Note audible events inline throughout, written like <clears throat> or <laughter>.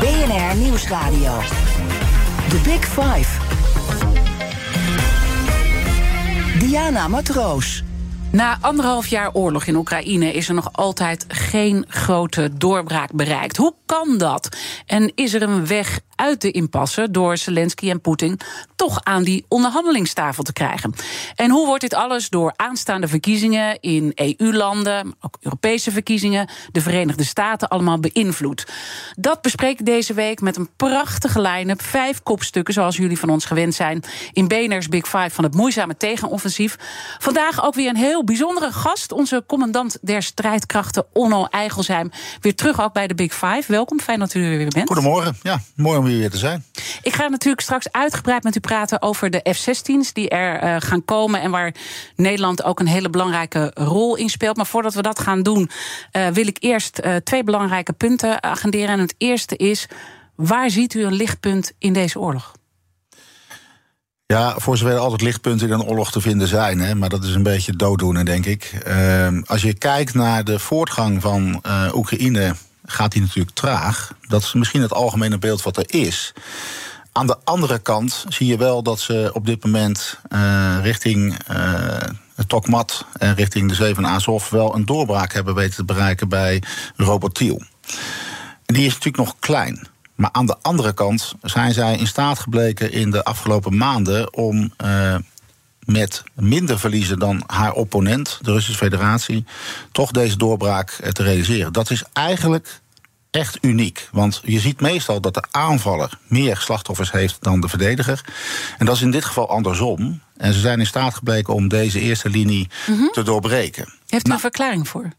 BNR Nieuwsradio. The Big Five. Diana Matroos. Na anderhalf jaar oorlog in Oekraïne is er nog altijd geen grote doorbraak bereikt. Hoe kan dat? En is er een weg uit de impasse door Zelensky en Poetin toch aan die onderhandelingstafel te krijgen? En hoe wordt dit alles door aanstaande verkiezingen in EU-landen, ook Europese verkiezingen, de Verenigde Staten allemaal beïnvloed? Dat bespreek ik deze week met een prachtige line-up. Vijf kopstukken, zoals jullie van ons gewend zijn, in BNR's Big Five van het moeizame tegenoffensief. Vandaag ook weer een heel bijzondere gast, onze commandant der strijdkrachten, Onno Eigelsheim. Weer terug ook bij de Big Five. Welkom, fijn dat u er weer bent. Goedemorgen, ja, mooi om hier weer te zijn. Ik ga natuurlijk straks uitgebreid met u praten over de F-16's die er uh, gaan komen en waar Nederland ook een hele belangrijke rol in speelt. Maar voordat we dat gaan doen, uh, wil ik eerst uh, twee belangrijke punten agenderen. En het eerste is: waar ziet u een lichtpunt in deze oorlog? Ja, voor zover er altijd lichtpunten in een oorlog te vinden zijn. Hè, maar dat is een beetje dooddoenen, denk ik. Uh, als je kijkt naar de voortgang van uh, Oekraïne, gaat die natuurlijk traag. Dat is misschien het algemene beeld wat er is. Aan de andere kant zie je wel dat ze op dit moment uh, richting het Tokmat en richting de Zeven Azov wel een doorbraak hebben weten te bereiken bij Robotiel. Die is natuurlijk nog klein. Maar aan de andere kant zijn zij in staat gebleken in de afgelopen maanden om uh, met minder verliezen dan haar opponent, de Russische Federatie, toch deze doorbraak te realiseren. Dat is eigenlijk echt uniek. Want je ziet meestal dat de aanvaller meer slachtoffers heeft dan de verdediger. En dat is in dit geval andersom. En ze zijn in staat gebleken om deze eerste linie mm -hmm. te doorbreken. Heeft u nou, een verklaring voor?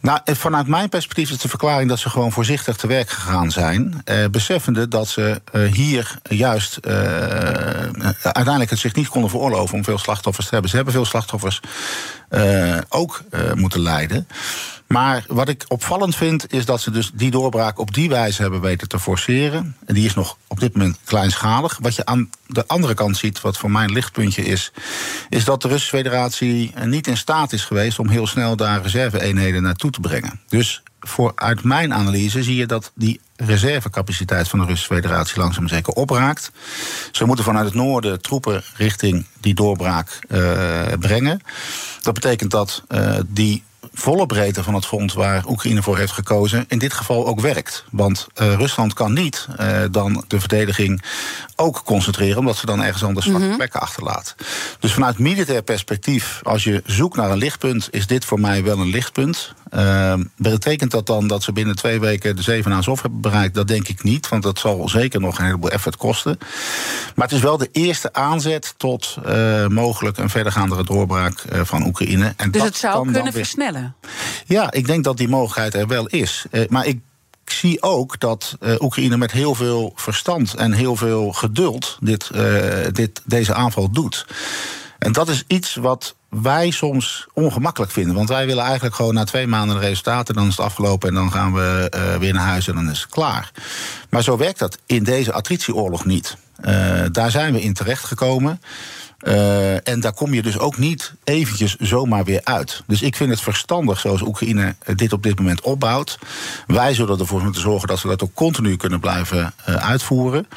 Nou, vanuit mijn perspectief is de verklaring dat ze gewoon voorzichtig te werk gegaan zijn. Eh, beseffende dat ze uh, hier juist uh, uiteindelijk het zich niet konden veroorloven om veel slachtoffers te hebben. Ze hebben veel slachtoffers ook moeten lijden. Maar wat ik opvallend vind, is dat ze dus die doorbraak op die wijze hebben weten te forceren. En die is nog op dit moment kleinschalig. Wat je aan de andere kant ziet, wat voor mij een lichtpuntje is, is dat de Russische Federatie niet in staat is geweest om heel snel daar reserve-eenheden naartoe te brengen. Dus voor, uit mijn analyse zie je dat die reservecapaciteit van de Russische Federatie langzaam zeker opraakt. Ze moeten vanuit het noorden troepen richting die doorbraak uh, brengen. Dat betekent dat uh, die volle breedte van het front waar Oekraïne voor heeft gekozen, in dit geval ook werkt. Want uh, Rusland kan niet uh, dan de verdediging ook concentreren, omdat ze dan ergens anders zwakke mm -hmm. plekken achterlaat. Dus vanuit militair perspectief, als je zoekt naar een lichtpunt, is dit voor mij wel een lichtpunt. Uh, betekent dat dan dat ze binnen twee weken de zeven Azov hebben bereikt? Dat denk ik niet, want dat zal zeker nog een heleboel effort kosten. Maar het is wel de eerste aanzet tot uh, mogelijk een verdergaandere doorbraak uh, van Oekraïne. En dus dat het zou kunnen versnellen? Ja, ik denk dat die mogelijkheid er wel is. Uh, maar ik ik zie ook dat uh, Oekraïne met heel veel verstand en heel veel geduld dit, uh, dit, deze aanval doet. En dat is iets wat wij soms ongemakkelijk vinden. Want wij willen eigenlijk gewoon na twee maanden de resultaten, dan is het afgelopen en dan gaan we uh, weer naar huis en dan is het klaar. Maar zo werkt dat in deze attritieoorlog niet. daar zijn we in terechtgekomen. Uh, en daar kom je dus ook niet eventjes zomaar weer uit. Dus ik vind het verstandig zoals Oekraïne dit op dit moment opbouwt. Wij zullen ervoor moeten zorgen dat ze dat ook continu kunnen blijven uh, uitvoeren.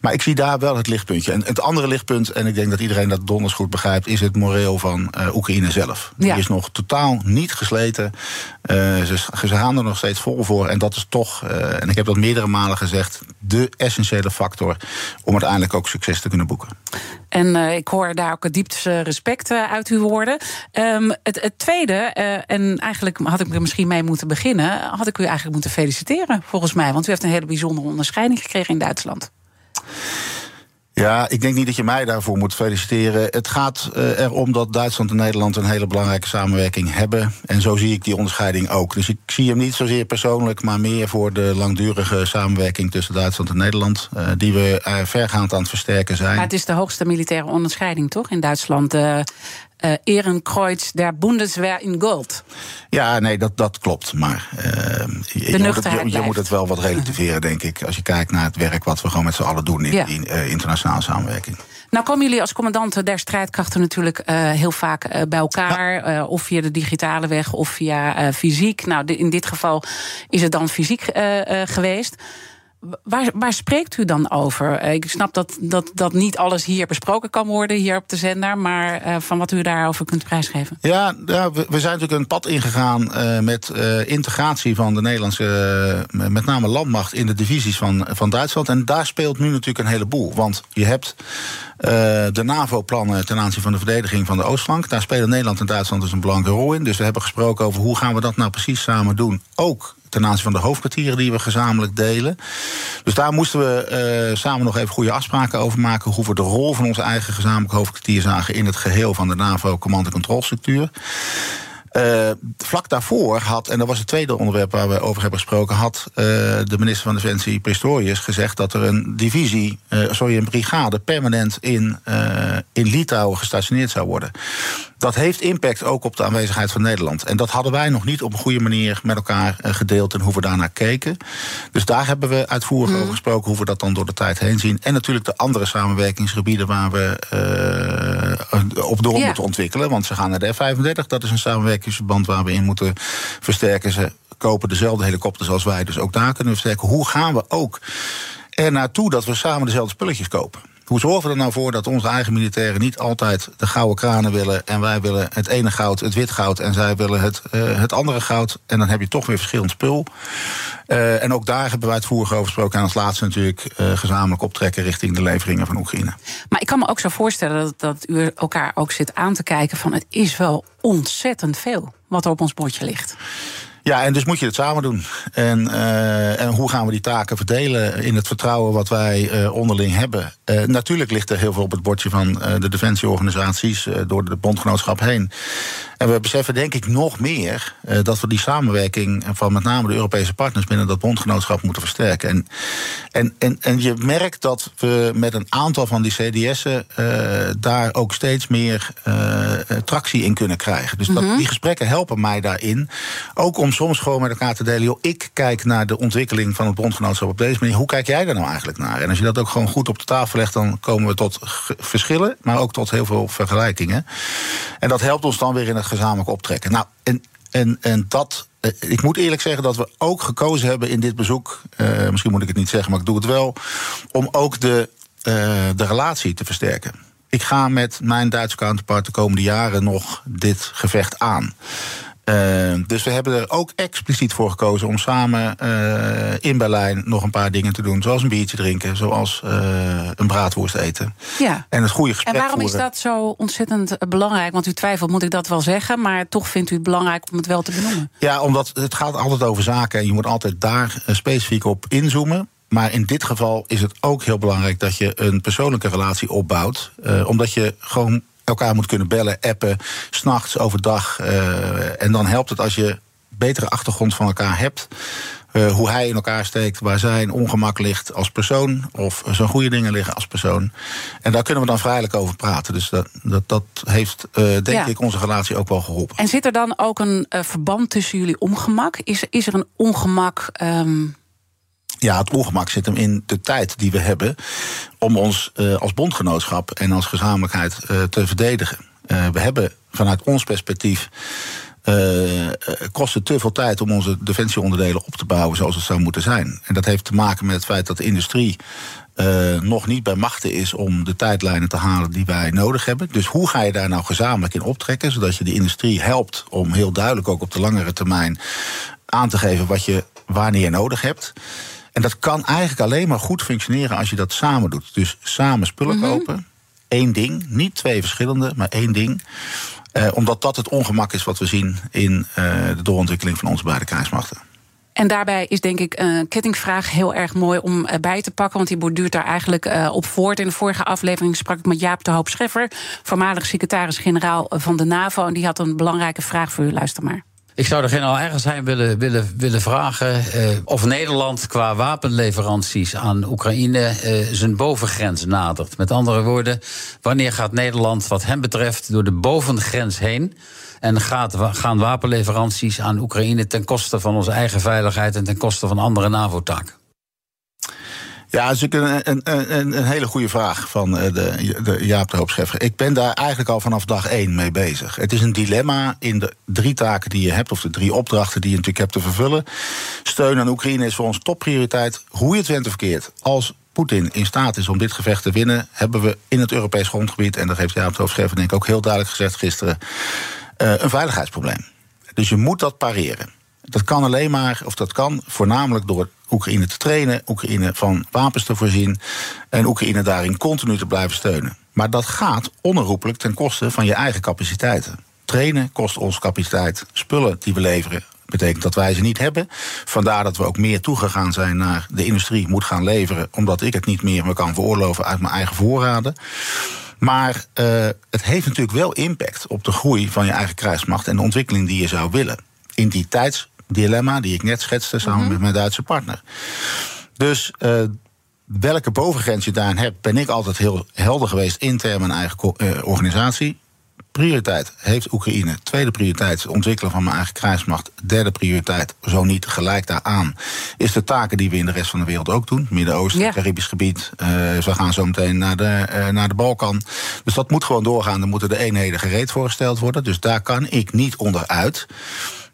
Maar ik zie daar wel het lichtpuntje. En het andere lichtpunt, en ik denk dat iedereen dat donders goed begrijpt, is het moreel van uh, Oekraïne zelf. Ja. Die is nog totaal niet gesleten. Ze, ze, gaan er nog steeds vol voor. En dat is toch, en ik heb dat meerdere malen gezegd, de essentiële factor om uiteindelijk ook succes te kunnen boeken. En ik hoor daar ook het diepste respect uit uw woorden. Um, het, tweede, uh, en eigenlijk had ik er misschien mee moeten beginnen, had ik u eigenlijk moeten feliciteren, volgens mij. Want u heeft een hele bijzondere onderscheiding gekregen in Duitsland. Ja, ik denk niet dat je mij daarvoor moet feliciteren. Het gaat uh, erom dat Duitsland en Nederland een hele belangrijke samenwerking hebben. En zo zie ik die onderscheiding ook. Dus ik zie hem niet zozeer persoonlijk, maar meer voor de langdurige samenwerking tussen Duitsland en Nederland. Uh, die we uh, vergaand aan het versterken zijn. Maar het is de hoogste militaire onderscheiding, toch? In Duitsland. Uh, Ehrenkreuz der Bundeswehr in Gold. Ja, nee, dat, dat klopt. Maar uh, je, je, moet het, je, je, moet het, wel wat relativeren, denk ik. Als je kijkt naar het werk wat we gewoon met z'n allen doen in ja. uh, internationale samenwerking. Nou komen jullie als commandanten der strijdkrachten natuurlijk uh, heel vaak uh, bij elkaar. Ja. Uh, of via de digitale weg of via fysiek. Nou, de, in dit geval is het dan fysiek geweest. Waar, waar, spreekt u dan over? Ik snap dat, dat, dat niet alles hier besproken kan worden, hier op de zender. Maar uh, van wat u daarover kunt prijsgeven. Ja, ja we, zijn natuurlijk een pad ingegaan uh, met integratie van de Nederlandse, met name landmacht, in de divisies van, van Duitsland. En daar speelt nu natuurlijk een heleboel. Want je hebt de NAVO-plannen ten aanzien van de verdediging van de Oostflank. Daar spelen Nederland en Duitsland dus een belangrijke rol in. Dus we hebben gesproken over hoe gaan we dat nou precies samen doen. Ook ten aanzien van de hoofdkwartieren die we gezamenlijk delen. Dus daar moesten we uh, samen nog even goede afspraken over maken. Hoe we de rol van onze eigen gezamenlijk hoofdkwartier zagen in het geheel van de NAVO-command- en. Uh, vlak daarvoor had, en dat was het tweede onderwerp waar we over hebben gesproken, had uh, de minister van Defensie Pistorius gezegd dat er een divisie, uh, sorry, een brigade permanent in, in Litouwen gestationeerd zou worden. Dat heeft impact ook op de aanwezigheid van Nederland. En dat hadden wij nog niet op een goede manier met elkaar gedeeld en hoe we daarnaar keken. Dus daar hebben we uitvoerig mm. over gesproken hoe we dat dan door de tijd heen zien. En natuurlijk de andere samenwerkingsgebieden waar we op door moeten ontwikkelen. Want ze gaan naar de F-35, dat is een samenwerkingsverband waar we in moeten versterken. Ze kopen dezelfde helikopters als wij, dus ook daar kunnen we versterken. Hoe gaan we ook er naartoe dat we samen dezelfde spulletjes kopen? Hoe zorgen we er nou voor dat onze eigen militairen niet altijd de gouden kranen willen en wij willen het ene goud, het wit goud, en zij willen het, uh, het andere goud. En dan heb je toch weer verschillend spul. Uh, en ook daar hebben wij het voerig over gesproken. En als laatste natuurlijk uh, gezamenlijk optrekken richting de leveringen van Oekraïne. Maar ik kan me ook zo voorstellen dat, dat u elkaar ook zit aan te kijken van het is wel ontzettend veel wat er op ons bordje ligt. Ja, en dus moet je het samen doen. En, uh, en hoe gaan we die taken verdelen in het vertrouwen wat wij uh, onderling hebben? Uh, natuurlijk ligt er heel veel op het bordje van de defensieorganisaties door de bondgenootschap heen. En we beseffen denk ik nog meer dat we die samenwerking van met name de Europese partners binnen dat bondgenootschap moeten versterken. En, en, en, en je merkt dat we met een aantal van die CDS'en daar ook steeds meer tractie in kunnen krijgen. Dus dat, mm -hmm. die gesprekken helpen mij daarin. Ook om soms gewoon met elkaar te delen. Joh, ik kijk naar de ontwikkeling van het bondgenootschap op deze manier. Hoe kijk jij daar nou eigenlijk naar? En als je dat ook gewoon goed op de tafel legt, dan komen we tot verschillen, maar ook tot heel veel vergelijkingen. En dat helpt ons dan weer in het gezamenlijk optrekken. Nou, en, en, en dat. Ik moet eerlijk zeggen dat we ook gekozen hebben in dit bezoek. Uh, misschien moet ik het niet zeggen, maar ik doe het wel. Om ook de, uh, de relatie te versterken. Ik ga met mijn Duitse counterpart de komende jaren nog dit gevecht aan. Uh, dus we hebben er ook expliciet voor gekozen om samen uh, in Berlijn nog een paar dingen te doen. Zoals een biertje drinken, zoals uh, een braadworst eten. Ja. En het goede gesprek En waarom voeren. is dat zo ontzettend belangrijk? Want u twijfelt, moet ik dat wel zeggen, maar toch vindt u het belangrijk om het wel te benoemen. Ja, omdat het gaat altijd over zaken en je moet altijd daar specifiek op inzoomen. Maar in dit geval is het ook heel belangrijk dat je een persoonlijke relatie opbouwt. Omdat je gewoon elkaar moet kunnen bellen, appen, s'nachts, overdag. Uh, en dan helpt het als je betere achtergrond van elkaar hebt. Uh, hoe hij in elkaar steekt, waar zijn ongemak ligt als persoon, of zijn goede dingen liggen als persoon. En daar kunnen we dan vrijelijk over praten. Dus dat, dat, dat heeft, uh, denk ja. ik, onze relatie ook wel geholpen. En zit er dan ook een verband tussen jullie ongemak? Is, is er een ongemak. Um ja, het ongemak zit hem in de tijd die we hebben om ons uh, als bondgenootschap en als gezamenlijkheid uh, te verdedigen. Uh, we hebben vanuit ons perspectief. kost het te veel tijd om onze defensieonderdelen op te bouwen zoals het zou moeten zijn. En dat heeft te maken met het feit dat de industrie nog niet bij machten is om de tijdlijnen te halen die wij nodig hebben. Dus hoe ga je daar nou gezamenlijk in optrekken, zodat je de industrie helpt om heel duidelijk ook op de langere termijn aan te geven wat je wanneer nodig hebt. En dat kan eigenlijk alleen maar goed functioneren als je dat samen doet. Dus samen spullen mm-hmm. kopen. Eén ding. Niet twee verschillende, maar één ding. Uh, omdat dat het ongemak is wat we zien in uh, de doorontwikkeling van onze beide krijgsmachten. En daarbij is denk ik een kettingvraag heel erg mooi om bij te pakken. Want die borduurt daar eigenlijk op voort. In de vorige aflevering sprak ik met Jaap de Hoop Scheffer, voormalig secretaris-generaal van de NAVO. En die had een belangrijke vraag voor u. Luister maar. Ik zou de generaal Ergensheim willen, willen, willen vragen eh, of Nederland qua wapenleveranties aan Oekraïne eh, zijn bovengrens nadert. Met andere woorden, wanneer gaat Nederland wat hem betreft door de bovengrens heen? En gaat, gaan wapenleveranties aan Oekraïne ten koste van onze eigen veiligheid en ten koste van andere NAVO-taken? Ja, dat is een, een, een, een hele goede vraag van eh, de, de Jaap de Hoop Ik ben daar eigenlijk al vanaf dag één mee bezig. Het is een dilemma in de drie taken die je hebt, of de drie opdrachten die je natuurlijk hebt te vervullen. Steun aan Oekraïne is voor ons topprioriteit. Hoe je het went of verkeerd. Als Poetin in staat is om dit gevecht te winnen, hebben we in het Europees grondgebied, en dat heeft Jaap de Hoop denk ik ook heel duidelijk gezegd gisteren, uh, een veiligheidsprobleem. Dus je moet dat pareren. Dat kan alleen maar, of dat kan voornamelijk door Oekraïne te trainen, Oekraïne van wapens te voorzien en Oekraïne daarin continu te blijven steunen. Maar dat gaat onherroepelijk ten koste van je eigen capaciteiten. Trainen kost ons capaciteit. Spullen die we leveren betekent dat wij ze niet hebben. Vandaar dat we ook meer toegegaan zijn naar de industrie moet gaan leveren, omdat ik het niet meer me kan veroorloven uit mijn eigen voorraden. Maar uh, het heeft natuurlijk wel impact op de groei van je eigen krijgsmacht en de ontwikkeling die je zou willen. In die tijds dilemma die ik net schetste samen mhm. met mijn Duitse partner. Dus uh, welke bovengrens je daarin hebt, ben ik altijd heel helder geweest intern mijn eigen uh, organisatie. Prioriteit heeft Oekraïne. Tweede prioriteit het ontwikkelen van mijn eigen krijgsmacht. Derde prioriteit, zo niet gelijk daaraan, is de taken die we in de rest van de wereld ook doen. Midden-Oosten, ja. Caribisch gebied. Uh, we gaan zo meteen naar de, uh, naar de Balkan. Dus dat moet gewoon doorgaan. Er moeten de eenheden gereed voorgesteld worden. Dus daar kan ik niet onderuit.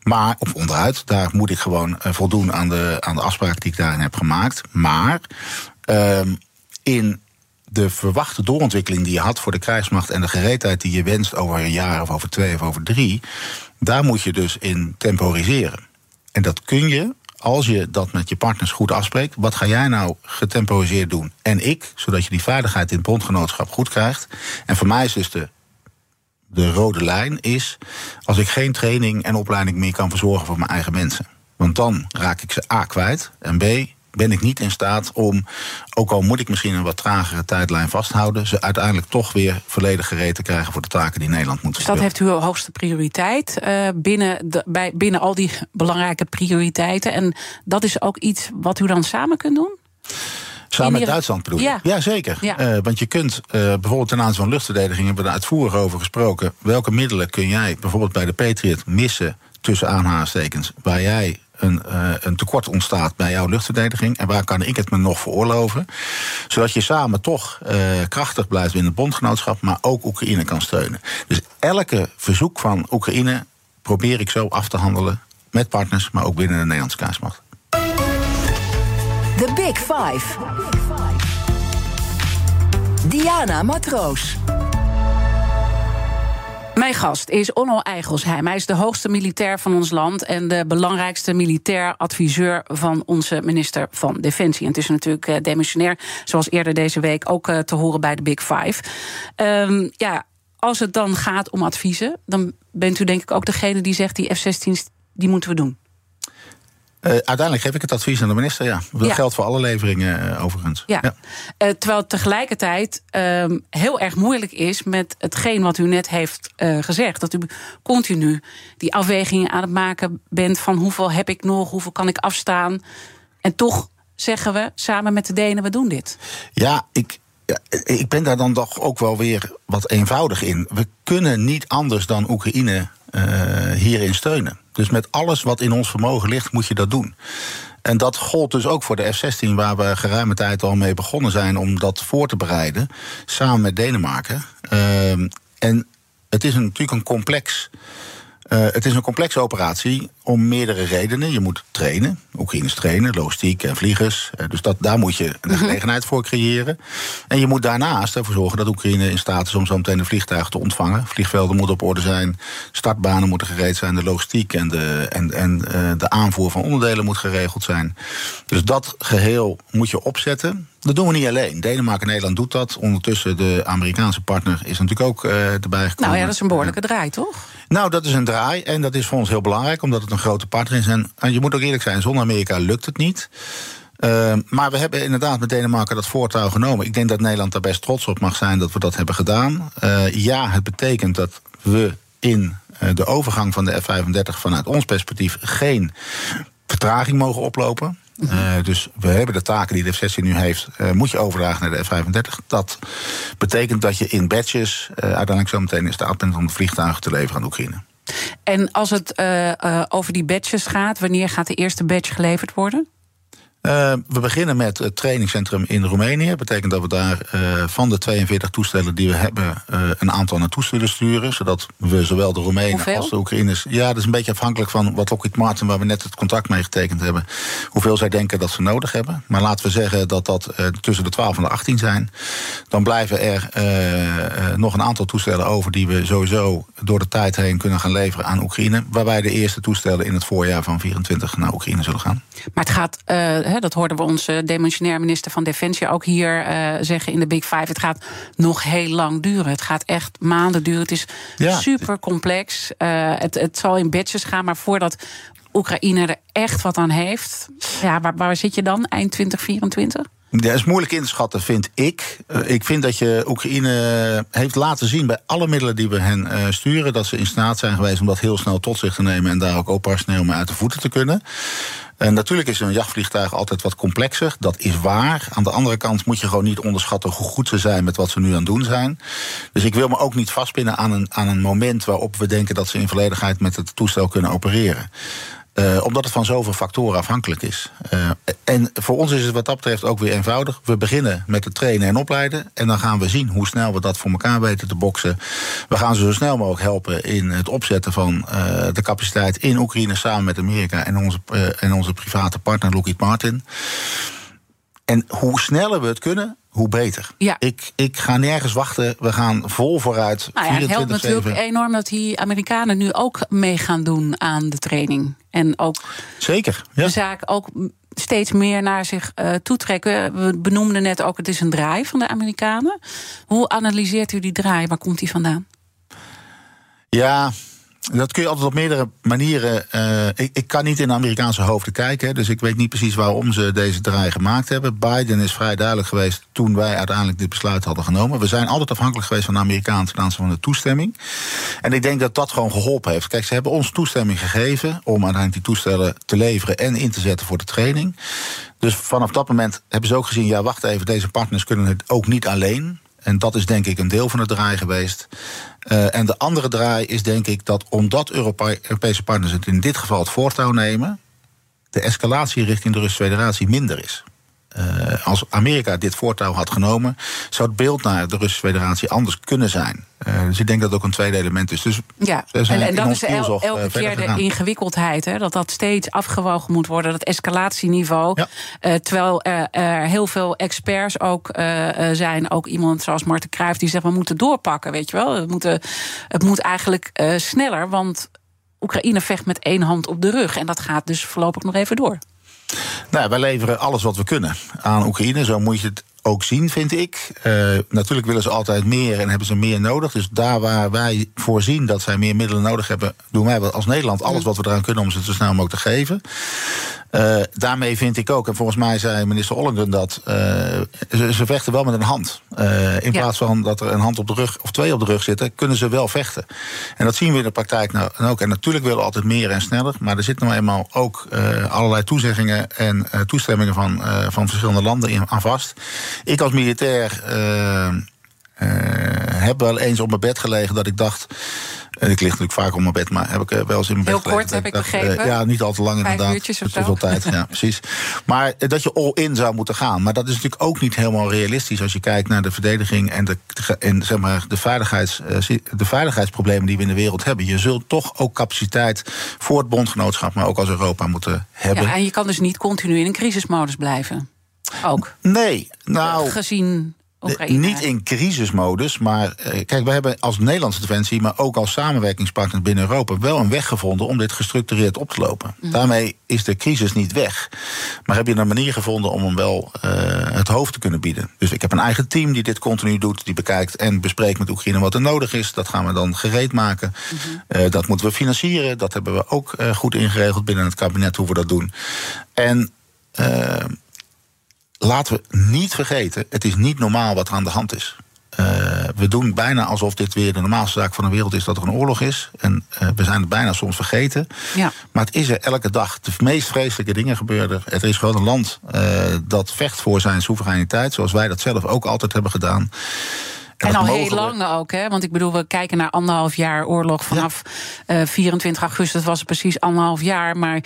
Maar, of onderuit, daar moet ik gewoon eh, voldoen aan de, aan de afspraken die ik daarin heb gemaakt. Maar uh, in de verwachte doorontwikkeling die je had voor de krijgsmacht en de gereedheid die je wenst over een jaar of over twee of over drie, daar moet je dus in temporiseren. En dat kun je als je dat met je partners goed afspreekt. Wat ga jij nou getemporiseerd doen? En ik, zodat je die veiligheid in het bondgenootschap goed krijgt. En voor mij is dus de de rode lijn is als ik geen training en opleiding meer kan verzorgen voor mijn eigen mensen. Want dan raak ik ze A kwijt en B ben ik niet in staat om, ook al moet ik misschien een wat tragere tijdlijn vasthouden, ze uiteindelijk toch weer volledig gereed te krijgen voor de taken die Nederland moet Dus dat heeft uw hoogste prioriteit uh, binnen, de, bij, binnen al die belangrijke prioriteiten. En dat is ook iets wat u dan samen kunt doen? Samen met Duitsland bedoel? Ja, ja zeker. Ja. Uh, want je kunt uh, bijvoorbeeld ten aanzien van luchtverdediging... hebben we daar uitvoerig over gesproken. Welke middelen kun jij bijvoorbeeld bij de Patriot missen... tussen aanhalingstekens, waar jij een, uh, een, tekort ontstaat bij jouw luchtverdediging. En waar kan ik het me nog veroorloven? Zodat je samen toch uh, krachtig blijft in het bondgenootschap, maar ook Oekraïne kan steunen. Dus elke verzoek van Oekraïne probeer ik zo af te handelen met partners, maar ook binnen de Nederlandse kaarsmacht. The Big Five. Diana Matroos. Mijn gast is Onno Eigelsheim. Hij is de hoogste militair van ons land en de belangrijkste militair adviseur van onze minister van Defensie. En het is natuurlijk uh, demissionair, zoals eerder deze week ook uh, te horen bij de Big Five. Um, ja, als het dan gaat om adviezen, dan bent u denk ik ook degene die zegt die F-16's die moeten we doen. Uh, uiteindelijk geef ik het advies aan de minister, ja. Dat ja. geldt voor alle leveringen uh, overigens. Ja. ja. Uh, terwijl het tegelijkertijd ehm, heel erg moeilijk is met hetgeen wat u net heeft gezegd. Dat u continu die afwegingen aan het maken bent van hoeveel heb ik nog, hoeveel kan ik afstaan. En toch zeggen we samen met de Denen, we doen dit. Ja, ik, ja, ik ben daar dan toch ook wel weer wat eenvoudig in. We kunnen niet anders dan Oekraïne hierin steunen. Dus met alles wat in ons vermogen ligt, moet je dat doen. En dat gold dus ook voor de F-16, waar we geruime tijd al mee begonnen zijn om dat voor te bereiden, samen met Denemarken. Uh, en het is natuurlijk een complex uh, het is een complexe operatie om meerdere redenen. Je moet trainen, Oekraïners trainen, logistiek en vliegers. Uh, dus dat, daar moet je een mhm. gelegenheid voor creëren. En je moet daarnaast ervoor zorgen dat Oekraïne in staat is om zo meteen een vliegtuig te ontvangen. Vliegvelden moeten op orde zijn, startbanen moeten gereed zijn, de logistiek en de, en, en uh, de aanvoer van onderdelen moet geregeld zijn. Dus dat geheel moet je opzetten. Dat doen we niet alleen. Denemarken en Nederland doet dat. Ondertussen de Amerikaanse partner is natuurlijk ook erbij gekomen. Nou ja, dat is een behoorlijke draai, toch? Nou, dat is een draai en dat is voor ons heel belangrijk, omdat het een grote partner is. En, en je moet ook eerlijk zijn, zonder Amerika lukt het niet. Uh, maar we hebben inderdaad met Denemarken dat voortouw genomen. Ik denk dat Nederland daar best trots op mag zijn dat we dat hebben gedaan. Uh, ja, het betekent dat we in uh, de overgang van de F-35 vanuit ons perspectief geen vertraging mogen oplopen. Uh, dus we hebben de taken die de F-16 nu heeft, uh, moet je overdragen naar de F-35. Dat betekent dat je in batches uh, uiteindelijk zo meteen in staat bent om de vliegtuigen te leveren aan Oekraïne. En als het over die batches gaat, wanneer gaat de eerste batch geleverd worden? Uh, we beginnen met het trainingscentrum in Roemenië. Dat betekent dat we daar uh, van de 42 toestellen die we hebben, uh, een aantal naartoe zullen sturen. Zodat we zowel de Roemenen hoeveel? als de Oekraïners. Ja, dat is een beetje afhankelijk van wat Lockheed Martin, waar we net het contract mee getekend hebben. Hoeveel zij denken dat ze nodig hebben. Maar laten we zeggen dat dat tussen de 12 en de 18 zijn. Dan blijven er nog een aantal toestellen over die we sowieso door de tijd heen kunnen gaan leveren aan Oekraïne. Waarbij de eerste toestellen in het voorjaar van 24 naar Oekraïne zullen gaan. Maar het gaat dat hoorden we onze demissionair minister van Defensie ook hier uh, zeggen in de Big Five. Het gaat nog heel lang duren. Het gaat echt maanden duren. Het is ja. super complex. Uh, het, het zal in batches gaan, maar voordat Oekraïne er echt wat aan heeft, ja, waar, waar zit je dan eind 2024? Dat is moeilijk in te schatten, vind ik. Uh, ik vind dat je Oekraïne heeft laten zien bij alle middelen die we hen sturen, dat ze in staat zijn geweest om dat heel snel tot zich te nemen en daar ook operationeel mee uit de voeten te kunnen. En natuurlijk is een jachtvliegtuig altijd wat complexer. Dat is waar. Aan de andere kant moet je gewoon niet onderschatten hoe goed ze zijn met wat ze nu aan het doen zijn. Dus ik wil me ook niet vastpinnen aan een, aan een moment waarop we denken dat ze in volledigheid met het toestel kunnen opereren. Uh, omdat het van zoveel factoren afhankelijk is. Uh, en voor ons is het wat dat betreft ook weer eenvoudig. We beginnen met het trainen en opleiden. En dan gaan we zien hoe snel we dat voor elkaar weten te boksen. We gaan ze zo snel mogelijk helpen in het opzetten van uh, de capaciteit in Oekraïne samen met Amerika en onze, en onze private partner Lockheed Martin. En hoe sneller we het kunnen, hoe beter. Ja. Ik, ik ga nergens wachten. We gaan vol vooruit. Nou ja, het helpt natuurlijk enorm dat die Amerikanen nu ook mee gaan doen aan de training. En ook Zeker, ja. de zaak ook steeds meer naar zich uh, toetrekken. We benoemden net ook, het is een draai van de Amerikanen. Hoe analyseert u die draai? Waar komt die vandaan? Ja, dat kun je altijd op meerdere manieren. Uh, ik, ik, kan niet in de Amerikaanse hoofden kijken, dus ik weet niet precies waarom ze deze draai gemaakt hebben. Biden is vrij duidelijk geweest toen wij uiteindelijk dit besluit hadden genomen. We zijn altijd afhankelijk geweest van de Amerikanen ten aanzien van de toestemming. En ik denk dat dat gewoon geholpen heeft. Kijk, ze hebben ons toestemming gegeven om uiteindelijk die toestellen te leveren en in te zetten voor de training. Dus vanaf dat moment hebben ze ook gezien: ja, wacht even, deze partners kunnen het ook niet alleen. En dat is denk ik een deel van de draai geweest. Uh, en de andere draai is denk ik dat omdat Europe Europese partners het in dit geval het voortouw nemen, de escalatie richting de Russische Federatie minder is. Uh, als Amerika dit voortouw had genomen, zou het beeld naar de Russische Federatie anders kunnen zijn. Uh, dus ik denk dat dat ook een tweede element is. Dus ja, en, en dat is el, elke keer de ingewikkeldheid, hè, dat dat steeds afgewogen moet worden, dat escalatieniveau. Ja. Uh, terwijl er, er heel veel experts ook zijn, ook iemand zoals Marten Cruijff, die zegt we moeten doorpakken, weet je wel. We moeten, het moet eigenlijk sneller, want Oekraïne vecht met één hand op de rug. En dat gaat dus voorlopig nog even door. Nou, wij leveren alles wat we kunnen aan Oekraïne. Zo moet je het ook zien, vind ik. Uh, natuurlijk willen ze altijd meer en hebben ze meer nodig. Dus daar waar wij voorzien dat zij meer middelen nodig hebben, doen wij als Nederland alles wat we eraan kunnen om ze zo snel mogelijk te geven. Uh, daarmee vind ik ook, en volgens mij zei minister Ollengren dat. Uh, ze, ze, vechten wel met een hand. Uh, in ja. plaats van dat er een hand op de rug of twee op de rug zitten, kunnen ze wel vechten. En dat zien we in de praktijk nou ook. En natuurlijk willen we altijd meer en sneller. Maar er zitten nou eenmaal ook allerlei toezeggingen en toestemmingen van, van verschillende landen in, aan vast. Ik als militair heb wel eens op mijn bed gelegen dat ik dacht. En ik lig natuurlijk vaak op mijn bed, maar heb ik wel eens in mijn Heel bed kort heb ik dacht, begrepen. Uh, ja, niet al te lang Vijf inderdaad. uurtjes of veel tijd, ja, <laughs> precies. Maar uh, dat je all-in zou moeten gaan. Maar dat is natuurlijk ook niet helemaal realistisch als je kijkt naar de verdediging en de, en, zeg maar, de, veiligheids, de veiligheidsproblemen die we in de wereld hebben. Je zult toch ook capaciteit voor het bondgenootschap, maar ook als Europa moeten hebben. Ja, en je kan dus niet continu in een crisismodus blijven. Ook. Nee, nou. Gezien Oekraïne? Niet in crisismodus, maar eh, kijk, we hebben als Nederlandse defensie, maar ook als samenwerkingspartner binnen Europa, wel een weg gevonden om dit gestructureerd op te lopen. Mhm. Daarmee is de crisis niet weg. Maar heb je een manier gevonden om hem wel uh, het hoofd te kunnen bieden? Dus ik heb een eigen team die dit continu doet, die bekijkt en bespreekt met Oekraïne wat er nodig is. Dat gaan we dan gereed maken. Mm-hmm. Uh, dat moeten we financieren. Dat hebben we ook uh, goed ingeregeld binnen het kabinet hoe we dat doen. En laten we niet vergeten, het is niet normaal wat er aan de hand is. Uh, we doen bijna alsof dit weer de normaalste zaak van de wereld is dat er een oorlog is. En uh, we zijn het bijna soms vergeten. Ja. Maar het is er elke dag. De meest vreselijke dingen gebeuren. Er is gewoon een land uh, dat vecht voor zijn soevereiniteit, zoals wij dat zelf ook altijd hebben gedaan. En, al heel lang ook, hè? Want ik bedoel, we kijken naar anderhalf jaar oorlog. Vanaf ja. 24 augustus was het precies anderhalf jaar. Maar uh,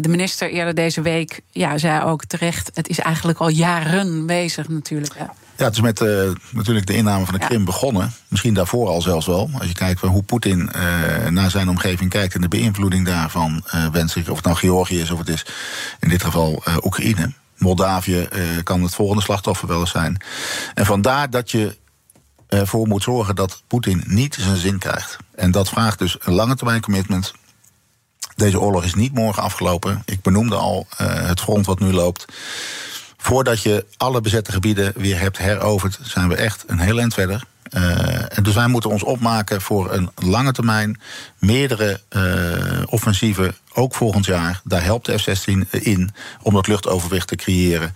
de minister eerder deze week ja, zei ook terecht... het is eigenlijk al jaren bezig natuurlijk. Hè? Ja, het is met uh, natuurlijk de inname van de Krim ja. begonnen. Misschien daarvoor al zelfs wel. Als je kijkt hoe Poetin uh, naar zijn omgeving kijkt... en de beïnvloeding daarvan uh, wens ik... of het nou Georgië is of het is in dit geval Oekraïne... Moldavië kan het volgende slachtoffer wel eens zijn. En vandaar dat je ervoor moet zorgen dat Poetin niet zijn zin krijgt. En dat vraagt dus een lange termijn commitment. Deze oorlog is niet morgen afgelopen. Ik benoemde al uh, het front wat nu loopt. Voordat je alle bezette gebieden weer hebt heroverd, zijn we echt een heel eind verder. En dus wij moeten ons opmaken voor een lange termijn, meerdere uh, offensieven, ook volgend jaar. Daar helpt de F-16 in om dat luchtoverwicht te creëren.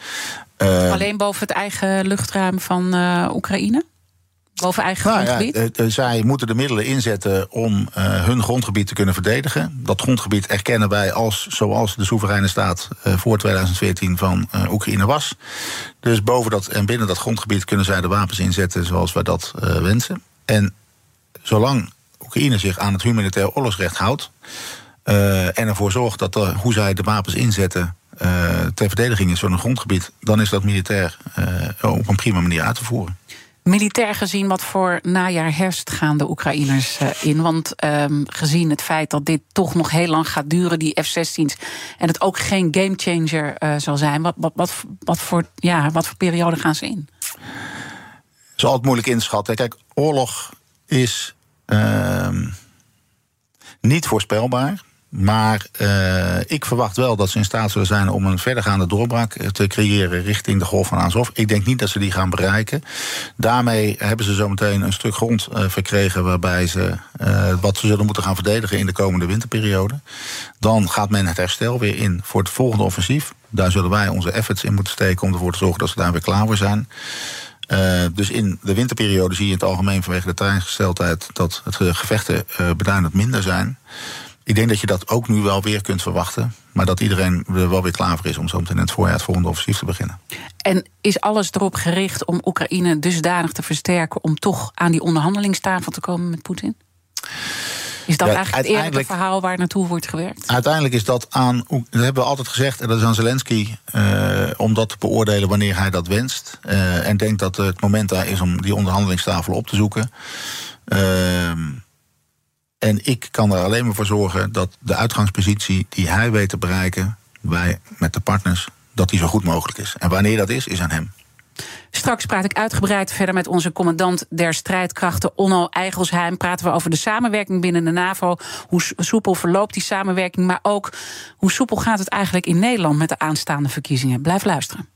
Alleen boven het eigen luchtruim van Oekraïne? Boven eigen nou, grondgebied? Ja, zij moeten de middelen inzetten om uh, hun grondgebied te kunnen verdedigen. Dat grondgebied erkennen wij als zoals de soevereine staat uh, voor 2014 van uh, Oekraïne was. Dus boven dat en binnen dat grondgebied kunnen zij de wapens inzetten zoals wij dat wensen. En zolang Oekraïne zich aan het humanitair oorlogsrecht houdt en ervoor zorgt dat de, hoe zij de wapens inzetten ter verdediging is van een grondgebied, dan is dat militair op een prima manier uit te voeren. Militair gezien, wat voor najaar herfst gaan de Oekraïners uh, in? Want um, gezien het feit dat dit toch nog heel lang gaat duren, die F-16's, en het ook geen gamechanger uh, zal zijn, wat, wat, wat, wat, voor, ja, wat voor periode gaan ze in? Het is altijd moeilijk inschatten. Kijk, oorlog is uh, niet voorspelbaar. Maar uh, ik verwacht wel dat ze in staat zullen zijn om een verdergaande doorbraak te creëren richting de Golf van Azov. Ik denk niet dat ze die gaan bereiken. Daarmee hebben ze zometeen een stuk grond uh, verkregen waarbij ze wat ze zullen moeten gaan verdedigen in de komende winterperiode. Dan gaat men het herstel weer in voor het volgende offensief. Daar zullen wij onze efforts in moeten steken om ervoor te zorgen dat ze daar weer klaar voor zijn. Dus in de winterperiode zie je in het algemeen vanwege de terreingesteldheid dat het gevechten uh, beduidend minder zijn. Ik denk dat je dat ook nu wel weer kunt verwachten. Maar dat iedereen er wel weer klaar voor is om zo meteen in het voorjaar het volgende offensief te beginnen. En is alles erop gericht om Oekraïne dusdanig te versterken om toch aan die onderhandelingstafel te komen met Poetin? Is dat ja, eigenlijk het eerlijke verhaal waar naartoe wordt gewerkt? Uiteindelijk is dat aan, dat hebben we altijd gezegd, en dat is aan Zelensky uh, om dat te beoordelen wanneer hij dat wenst. Uh, en denkt dat het moment daar is om die onderhandelingstafel op te zoeken. Uh, en ik kan er alleen maar voor zorgen dat de uitgangspositie die hij weet te bereiken, wij met de partners, dat die zo goed mogelijk is. En wanneer dat is, is aan hem. Straks praat ik uitgebreid verder met onze commandant der strijdkrachten, Onno Eigelsheim. Praten we over de samenwerking binnen de NAVO. Hoe soepel verloopt die samenwerking, maar ook hoe soepel gaat het eigenlijk in Nederland met de aanstaande verkiezingen. Blijf luisteren.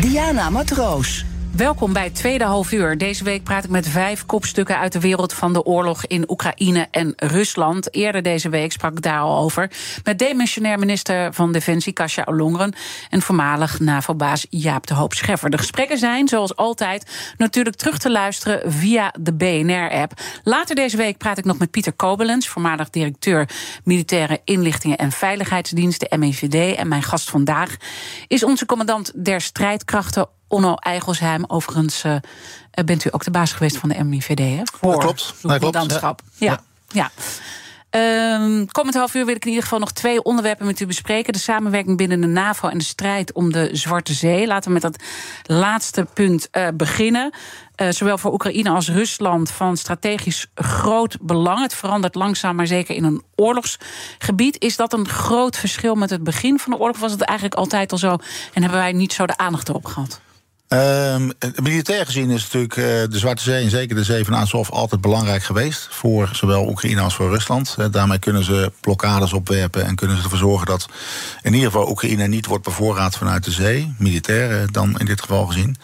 Diana Matroos. Welkom bij tweede half uur. Deze week praat ik met vijf kopstukken uit de wereld van de oorlog in Oekraïne en Rusland. Eerder deze week sprak ik daar al over met demissionair minister van Defensie Kasia Ollongren en voormalig NAVO-baas Jaap de Hoop Scheffer. De gesprekken zijn, zoals altijd, natuurlijk terug te luisteren via de BNR-app. Later deze week praat ik nog met Pieter Kobelens, voormalig directeur Militaire Inlichtingen en Veiligheidsdienst, de MEVD. En mijn gast vandaag is onze commandant der strijdkrachten Onno Eigelsheim, overigens uh, bent u ook de baas geweest van de MIVD, hè? Voor dat klopt. Dat klopt. Ja. ja. ja. Um, komend half uur wil ik in ieder geval nog twee onderwerpen met u bespreken. De samenwerking binnen de NAVO en de strijd om de Zwarte Zee. Laten we met dat laatste punt uh, beginnen. Uh, zowel voor Oekraïne als Rusland van strategisch groot belang. Het verandert langzaam, maar zeker in een oorlogsgebied. Is dat een groot verschil met het begin van de oorlog? Was het eigenlijk altijd al zo en hebben wij niet zo de aandacht erop gehad? Um, militair gezien is natuurlijk uh, de Zwarte Zee en zeker de Zee van Azov altijd belangrijk geweest. Voor zowel Oekraïne als voor Rusland. Uh, daarmee kunnen ze blokkades opwerpen en kunnen ze ervoor zorgen dat in ieder geval Oekraïne niet wordt bevoorraad vanuit de zee. Militair dan in dit geval gezien.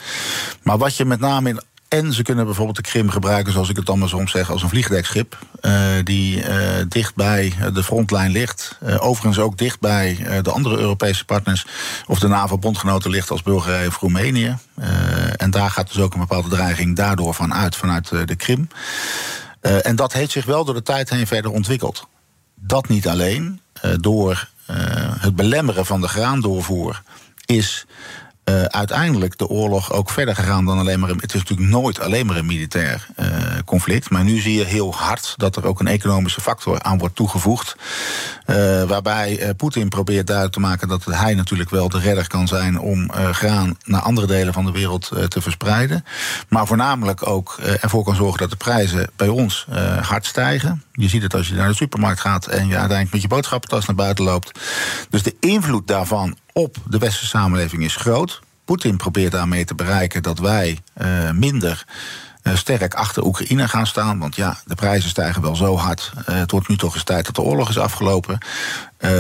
Maar wat je met name in en ze kunnen bijvoorbeeld de Krim gebruiken, zoals ik het dan soms zeg, als een vliegdekschip. Uh, die uh, dicht bij de frontlijn ligt. Overigens ook dicht bij de andere Europese partners. Of de NAVO-bondgenoten ligt als Bulgarije of Roemenië. en daar gaat dus ook een bepaalde dreiging daardoor van uit, vanuit de Krim. en dat heeft zich wel door de tijd heen verder ontwikkeld. Dat niet alleen. door het belemmeren van de graandoorvoer is uh, uiteindelijk de oorlog ook verder gegaan dan alleen maar. Een, het is natuurlijk nooit alleen maar een militair uh, conflict. Maar nu zie je heel hard dat er ook een economische factor aan wordt toegevoegd. Uh, waarbij Poetin probeert duidelijk te maken dat hij natuurlijk wel de redder kan zijn om graan naar andere delen van de wereld te verspreiden. Maar voornamelijk ook ervoor kan zorgen dat de prijzen bij ons hard stijgen. Je ziet het als je naar de supermarkt gaat en je uiteindelijk met je boodschappentas naar buiten loopt. Dus de invloed daarvan op de westerse samenleving is groot. Poetin probeert daarmee te bereiken dat wij uh, minder uh, sterk achter Oekraïne gaan staan. Want ja, de prijzen stijgen wel zo hard. Uh, het wordt nu toch eens tijd dat de oorlog is afgelopen.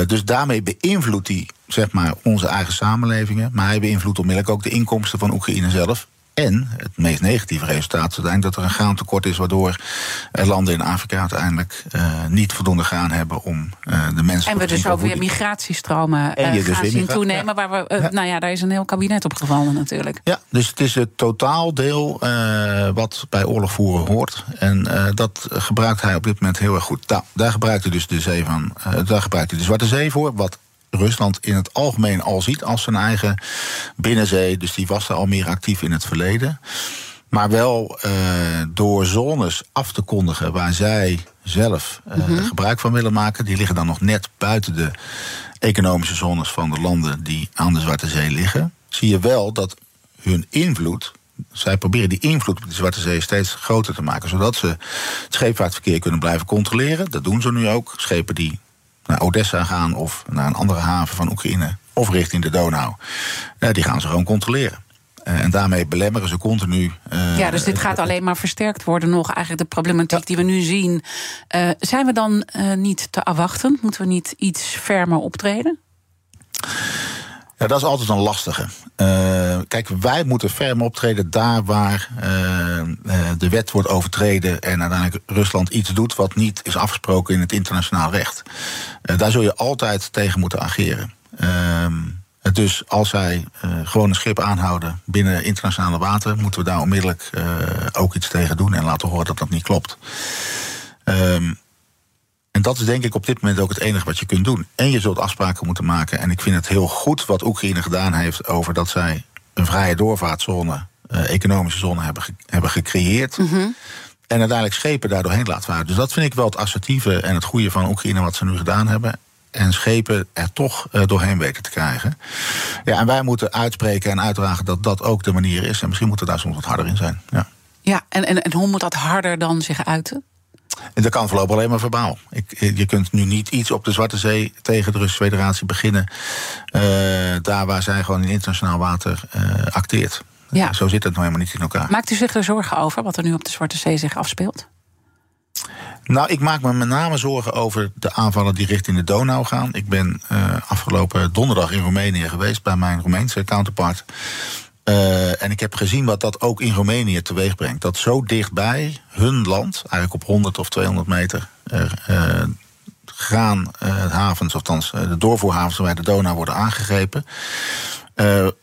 dus daarmee beïnvloedt hij zeg maar, onze eigen samenlevingen. Maar hij beïnvloedt onmiddellijk ook de inkomsten van Oekraïne zelf. En het meest negatieve resultaat is uiteindelijk dat er een graantekort is, waardoor landen in Afrika uiteindelijk uh, niet voldoende graan hebben om uh, de mensen. En we dus ook weer migratiestromen uh, gaan dus zien toenemen. Ja. Waar we, ja. Nou ja, daar is een heel kabinet op gevallen natuurlijk. Ja, dus het is het totaaldeel wat bij oorlog voeren hoort. En dat gebruikt hij op dit moment heel erg goed. Nou, daar gebruikt hij dus de zee van, daar gebruikt hij de Zwarte Zee voor, wat Rusland in het algemeen al ziet als zijn eigen binnenzee. Dus die was er al meer actief in het verleden. Maar wel uh, door zones af te kondigen waar zij zelf uh, mm -hmm. gebruik van willen maken. Die liggen dan nog net buiten de economische zones van de landen die aan de Zwarte Zee liggen. Zie je wel dat hun invloed. Zij proberen die invloed op de Zwarte Zee steeds groter te maken. Zodat ze het scheepvaartverkeer kunnen blijven controleren. Dat doen ze nu ook. Schepen die naar Odessa gaan of naar een andere haven van Oekraïne of richting de Donau, uh, die gaan ze gewoon controleren. Uh, en daarmee belemmeren ze continu. Uh, ja, dus dit gaat alleen maar versterkt worden nog. Eigenlijk de problematiek ja. die we nu zien. zijn we dan niet te afwachten? Moeten we niet iets fermer optreden? Ja, dat is altijd een lastige. Uh, kijk, wij moeten ferm optreden daar waar uh, uh, de wet wordt overtreden en uiteindelijk Rusland iets doet wat niet is afgesproken in het internationaal recht. daar zul je altijd tegen moeten ageren. Ehm, dus als zij gewoon een schip aanhouden binnen internationale water, moeten we daar onmiddellijk ook iets tegen doen en laten horen dat dat niet klopt. Um, en dat is denk ik op dit moment ook het enige wat je kunt doen. En je zult afspraken moeten maken. En ik vind het heel goed wat Oekraïne gedaan heeft over dat zij een vrije doorvaartzone, uh, economische zone hebben, ge hebben gecreëerd. Mm -hmm. En uiteindelijk schepen daar doorheen laten varen. Dus dat vind ik wel het assertieve en het goede van Oekraïne wat ze nu gedaan hebben. En schepen er toch uh, doorheen weten te krijgen. Ja, en wij moeten uitspreken en uitdragen dat dat ook de manier is. En misschien moeten we daar soms wat harder in zijn. Ja, ja en, en, en hoe moet dat harder dan zich uiten? En dat kan voorlopig alleen maar verbaal. Ik, je kunt nu niet iets op de Zwarte Zee tegen de Russische Federatie beginnen. Uh, daar waar zij gewoon in internationaal water uh, acteert. Ja. Uh, zo zit het nou helemaal niet in elkaar. Maakt u zich er zorgen over wat er nu op de Zwarte Zee zich afspeelt? Nou, ik maak me met name zorgen over de aanvallen die richting de Donau gaan. Ik ben afgelopen donderdag in Roemenië geweest bij mijn Roemeense counterpart. Uh, en ik heb gezien wat dat ook in Roemenië teweeg brengt. Dat zo dichtbij hun land, eigenlijk op 100 of 200 meter, uh, graan havens, althans de doorvoerhavens bij de Donau worden aangegrepen.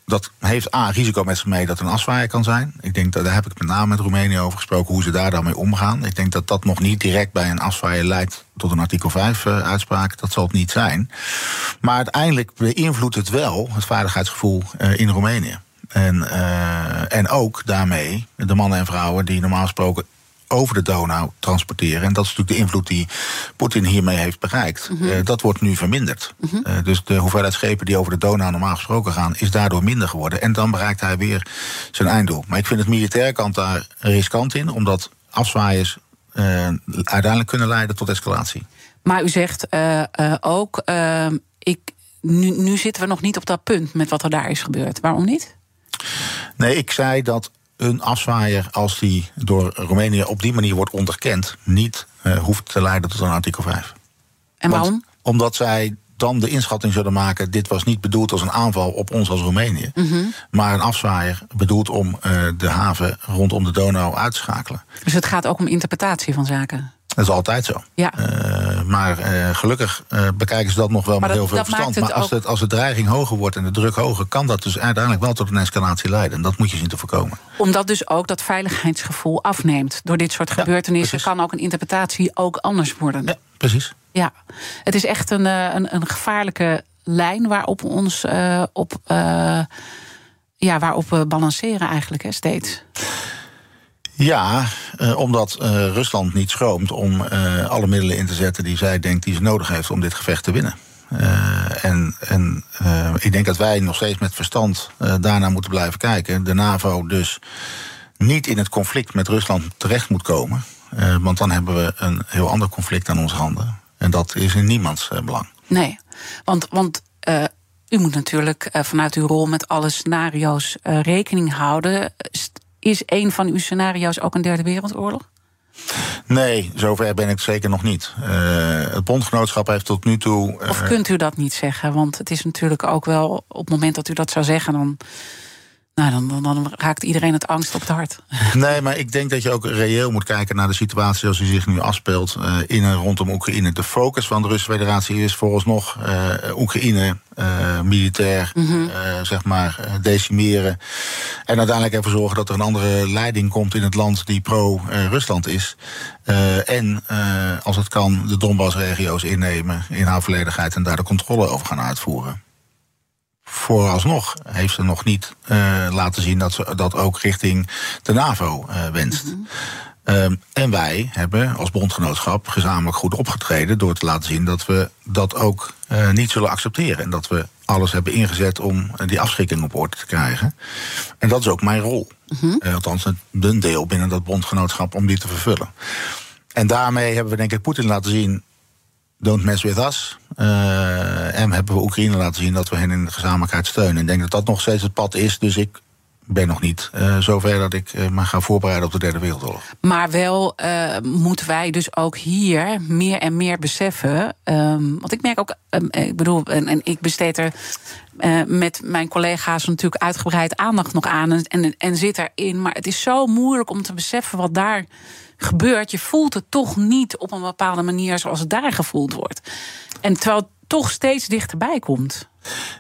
Dat heeft A, risico met zich mee dat er een aswaaier kan zijn. Ik denk dat daar heb ik met name met Roemenië over gesproken, hoe ze daar dan mee omgaan. Ik denk dat dat nog niet direct bij een aswaaier leidt tot een artikel 5 uh, uitspraak. Dat zal het niet zijn. Maar uiteindelijk beïnvloedt het wel het veiligheidsgevoel in Roemenië. En, uh, en ook daarmee de mannen en vrouwen die normaal gesproken over de Donau transporteren. En dat is natuurlijk de invloed die Poetin hiermee heeft bereikt. Mm -hmm. dat wordt nu verminderd. Mm -hmm. uh, dus de hoeveelheid schepen die over de Donau normaal gesproken gaan, is daardoor minder geworden. En dan bereikt hij weer zijn einddoel. Maar ik vind het militaire kant daar riskant in, omdat afzwaaiers uh, uiteindelijk kunnen leiden tot escalatie. Maar u zegt ook, ik, nu, nu zitten we nog niet op dat punt met wat er daar is gebeurd. Waarom niet? Nee, ik zei dat een afzwaaier, als die door Roemenië op die manier wordt onderkend, niet uh, hoeft te leiden tot een artikel 5. En waarom? Want, omdat zij dan de inschatting zullen maken: dit was niet bedoeld als een aanval op ons als Roemenië, mm -hmm. maar een afzwaaier bedoeld om uh, de haven rondom de Donau uit te schakelen. Dus het gaat ook om interpretatie van zaken? Dat is altijd zo. Ja. Uh, maar uh, gelukkig uh, bekijken ze dat nog wel maar met dat, heel veel verstand. Maar als, het, als de dreiging hoger wordt en de druk hoger, kan dat dus uiteindelijk wel tot een escalatie leiden. En dat moet je zien te voorkomen. Omdat dus ook dat veiligheidsgevoel afneemt door dit soort gebeurtenissen, kan ook een interpretatie ook anders worden. Ja, precies. Ja, het is echt een, een, een gevaarlijke lijn waarop we ons op, ja, waarop we balanceren eigenlijk hè, steeds. Ja, uh, omdat uh, Rusland niet schroomt om uh, alle middelen in te zetten die zij denkt die ze nodig heeft om dit gevecht te winnen. en en ik denk dat wij nog steeds met verstand daarnaar moeten blijven kijken. De NAVO dus niet in het conflict met Rusland terecht moet komen. want dan hebben we een heel ander conflict aan onze handen. En dat is in niemands belang. Nee, want, want u moet natuurlijk vanuit uw rol met alle scenario's rekening houden. Is een van uw scenario's ook een derde wereldoorlog? Nee, zover ben ik zeker nog niet. Uh, het bondgenootschap heeft tot nu toe. Uh... Of kunt u dat niet zeggen? Want het is natuurlijk ook wel op het moment dat u dat zou zeggen, dan. Nou, dan, dan, dan, raakt iedereen het angst op het hart. <laughs> Nee, maar ik denk dat je ook reëel moet kijken naar de situatie zoals die zich nu afspeelt uh, in en rondom Oekraïne. De focus van de Russische Federatie is vooralsnog uh, Oekraïne uh, militair, mm -hmm. zeg maar, decimeren. En uiteindelijk ervoor zorgen dat er een andere leiding komt in het land die pro-Rusland is. en als het kan, de Donbass-regio's innemen in haar volledigheid en daar de controle over gaan uitvoeren vooralsnog heeft ze nog niet uh, laten zien dat ze dat ook richting de NAVO uh, wenst. Mm -hmm. um, en wij hebben als bondgenootschap gezamenlijk goed opgetreden door te laten zien dat we dat ook uh, niet zullen accepteren. En dat we alles hebben ingezet om die afschrikking op orde te krijgen. En dat is ook mijn rol. Mm -hmm. althans, een deel binnen dat bondgenootschap om die te vervullen. En daarmee hebben we denk ik Poetin laten zien Don't mess with us. Uh, en hebben we Oekraïne laten zien dat we hen in de gezamenlijkheid steunen. Ik denk dat dat nog steeds het pad is. Dus ik ben nog niet uh, zover dat ik uh, me ga voorbereiden op de Derde Wereldoorlog. Maar wel moeten wij dus ook hier meer en meer beseffen. Um, want ik merk ook, um, ik bedoel, en, en ik besteed er met mijn collega's natuurlijk uitgebreid aandacht nog aan. En, en zit erin. Maar het is zo moeilijk om te beseffen wat daar gebeurt. Je voelt het toch niet op een bepaalde manier zoals het daar gevoeld wordt. En terwijl het toch steeds dichterbij komt.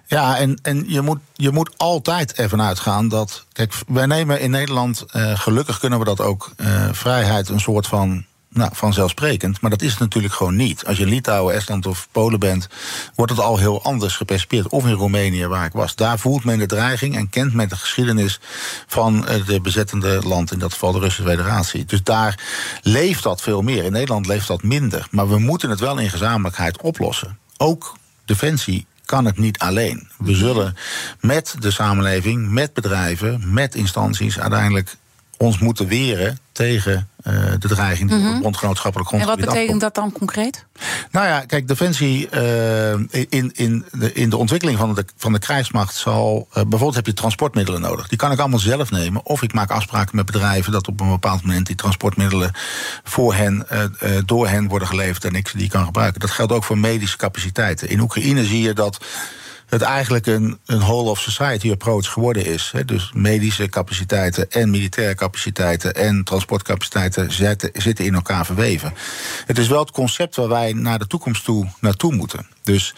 Ja, en, en je, moet, je moet altijd ervan uitgaan dat. Kijk, wij nemen in Nederland, uh, gelukkig kunnen we dat ook, uh, vrijheid een soort van nou, vanzelfsprekend. Maar dat is het natuurlijk gewoon niet. Als je Litouwen, Estland of Polen bent, wordt het al heel anders gepercipieerd. Of in Roemenië, waar ik was. Daar voelt men de dreiging en kent men de geschiedenis van de bezettende land, in dat geval de Russische Federatie. Dus daar leeft dat veel meer. In Nederland leeft dat minder. Maar we moeten het wel in gezamenlijkheid oplossen. Ook defensie kan het niet alleen. We zullen met de samenleving, met bedrijven, met instanties uiteindelijk ons moeten weren tegen uh, de dreiging die mm -hmm. op het bondgenootschappelijk grondgebied En wat betekent dat dan concreet? Nou ja, kijk, Defensie uh, in, in, de, in de ontwikkeling van de, van de krijgsmacht zal... Uh, bijvoorbeeld heb je transportmiddelen nodig. Die kan ik allemaal zelf nemen. Of ik maak afspraken met bedrijven dat op een bepaald moment... die transportmiddelen voor hen, door hen worden geleverd en ik ze die kan gebruiken. Dat geldt ook voor medische capaciteiten. In Oekraïne zie je dat het eigenlijk een, een whole of society approach geworden is. Hè. Dus medische capaciteiten en militaire capaciteiten en transportcapaciteiten zitten, zitten in elkaar verweven. Het is wel het concept waar wij naar de toekomst toe naartoe moeten. Dus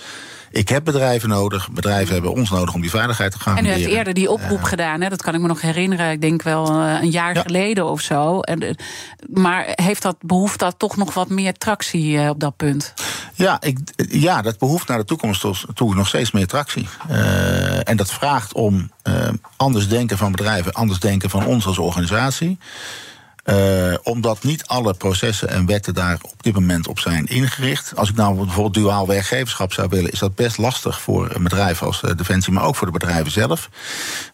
ik heb bedrijven nodig, bedrijven hebben ons nodig om die veiligheid te gaan En u heeft eerder die oproep uh, gedaan, hè? dat kan ik me nog herinneren, ik denk wel een jaar ja. geleden of zo. En, maar heeft dat, behoeft dat toch nog wat meer tractie op dat punt? Ja, ik, ja, dat behoeft naar de toekomst toe nog steeds meer tractie. Uh, en dat vraagt om uh, anders denken van bedrijven, anders denken van ons als organisatie. Uh, omdat niet alle processen en wetten daar op dit moment op zijn ingericht. Als ik nou bijvoorbeeld duaal werkgeverschap zou willen, is dat best lastig voor een bedrijf als uh, Defensie, maar ook voor de bedrijven zelf.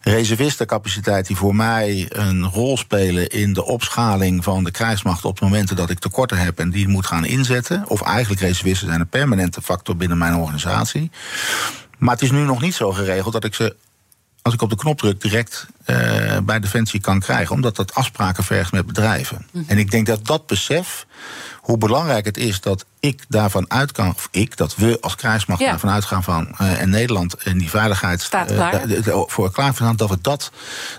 Reservistencapaciteit die voor mij een rol spelen in de opschaling van de krijgsmacht op momenten dat ik tekorten heb en die moet gaan inzetten. Of eigenlijk reservisten zijn een permanente factor binnen mijn organisatie. Maar het is nu nog niet zo geregeld dat ik ze als ik op de knop druk, direct uh, bij Defensie kan krijgen. Omdat dat afspraken vergt met bedrijven. Mm -hmm. En ik denk dat dat besef, hoe belangrijk het is dat ik daarvan uit kan, of ik, dat we als krijgsmacht ja. daarvan uitgaan van, uh, en Nederland in die veiligheid Staat klaar. Uh, voor klaar staan, dat we dat,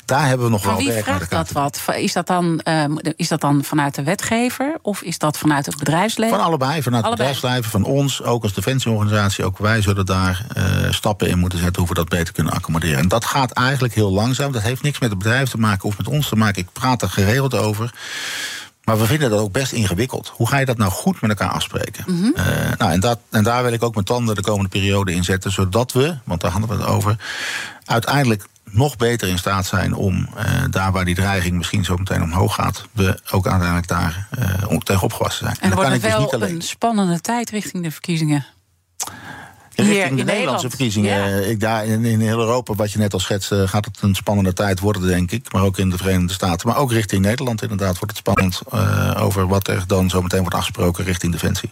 daar hebben we nog maar wel wie werk vraagt dat wat? Is dat, dan, uh, is dat dan vanuit de wetgever of is dat vanuit het bedrijfsleven? Van allebei, vanuit allebei. het bedrijfsleven, van ons, ook als defensieorganisatie, ook wij zullen daar stappen in moeten zetten hoe we dat beter kunnen accommoderen. En dat gaat eigenlijk heel langzaam. Dat heeft niks met het bedrijf te maken of met ons te maken. Ik praat er geregeld over. Maar we vinden dat ook best ingewikkeld. Hoe ga je dat nou goed met elkaar afspreken? Mm -hmm. uh, nou, en, dat, en daar wil ik ook mijn tanden de komende periode in zetten, zodat we, want daar hadden we het over, uiteindelijk nog beter in staat zijn om uh, daar waar die dreiging misschien zo meteen omhoog gaat, we ook uiteindelijk daar uh, tegen opgewassen zijn. En, en dan kan ik dus niet alleen. een spannende tijd richting de verkiezingen. Richting de Nederlandse verkiezingen. Ja. Ik, daar in, in heel Europa, wat je net al schetste, gaat het een spannende tijd worden, denk ik. Maar ook in de Verenigde Staten. Maar ook richting Nederland, inderdaad, wordt het spannend uh, over wat er dan zo meteen wordt afgesproken richting Defensie.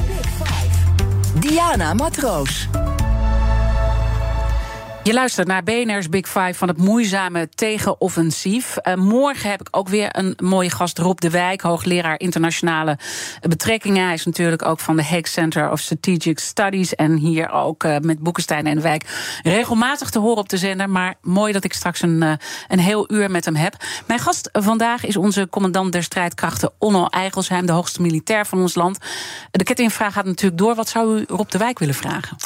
Diana Matroos. Je luistert naar BNR's Big Five van het moeizame tegenoffensief. Uh, morgen heb ik ook weer een mooie gast, Rob de Wijk, hoogleraar internationale betrekkingen. Hij is natuurlijk ook van de Hague Center of Strategic Studies en hier ook uh, met Boekenstein en de Wijk regelmatig te horen op de zender. Maar mooi dat ik straks een, uh, een heel uur met hem heb. Mijn gast vandaag is onze commandant der strijdkrachten, Onno Eigelsheim, de hoogste militair van ons land. De kettingvraag gaat natuurlijk door. Wat zou u Rob de Wijk willen vragen?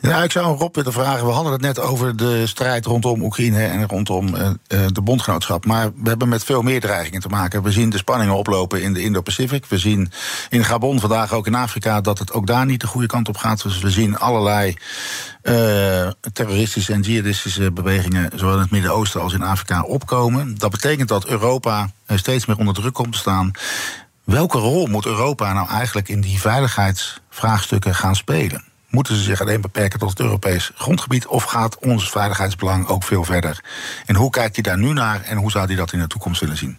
Ja, ik zou Rob willen vragen. We hadden het net over de strijd rondom Oekraïne en rondom uh, de bondgenootschap. Maar we hebben met veel meer dreigingen te maken. We zien de spanningen oplopen in de Indo-Pacific. We zien in Gabon vandaag ook in Afrika dat het ook daar niet de goede kant op gaat. Dus we zien allerlei uh, terroristische en jihadistische bewegingen, zowel in het Midden-Oosten als in Afrika, opkomen. Dat betekent dat Europa steeds meer onder druk komt te staan. Welke rol moet Europa nou eigenlijk in die veiligheidsvraagstukken gaan spelen? Moeten ze zich alleen beperken tot het Europees grondgebied? Of gaat ons veiligheidsbelang ook veel verder? En hoe kijkt hij daar nu naar en hoe zou hij dat in de toekomst willen zien?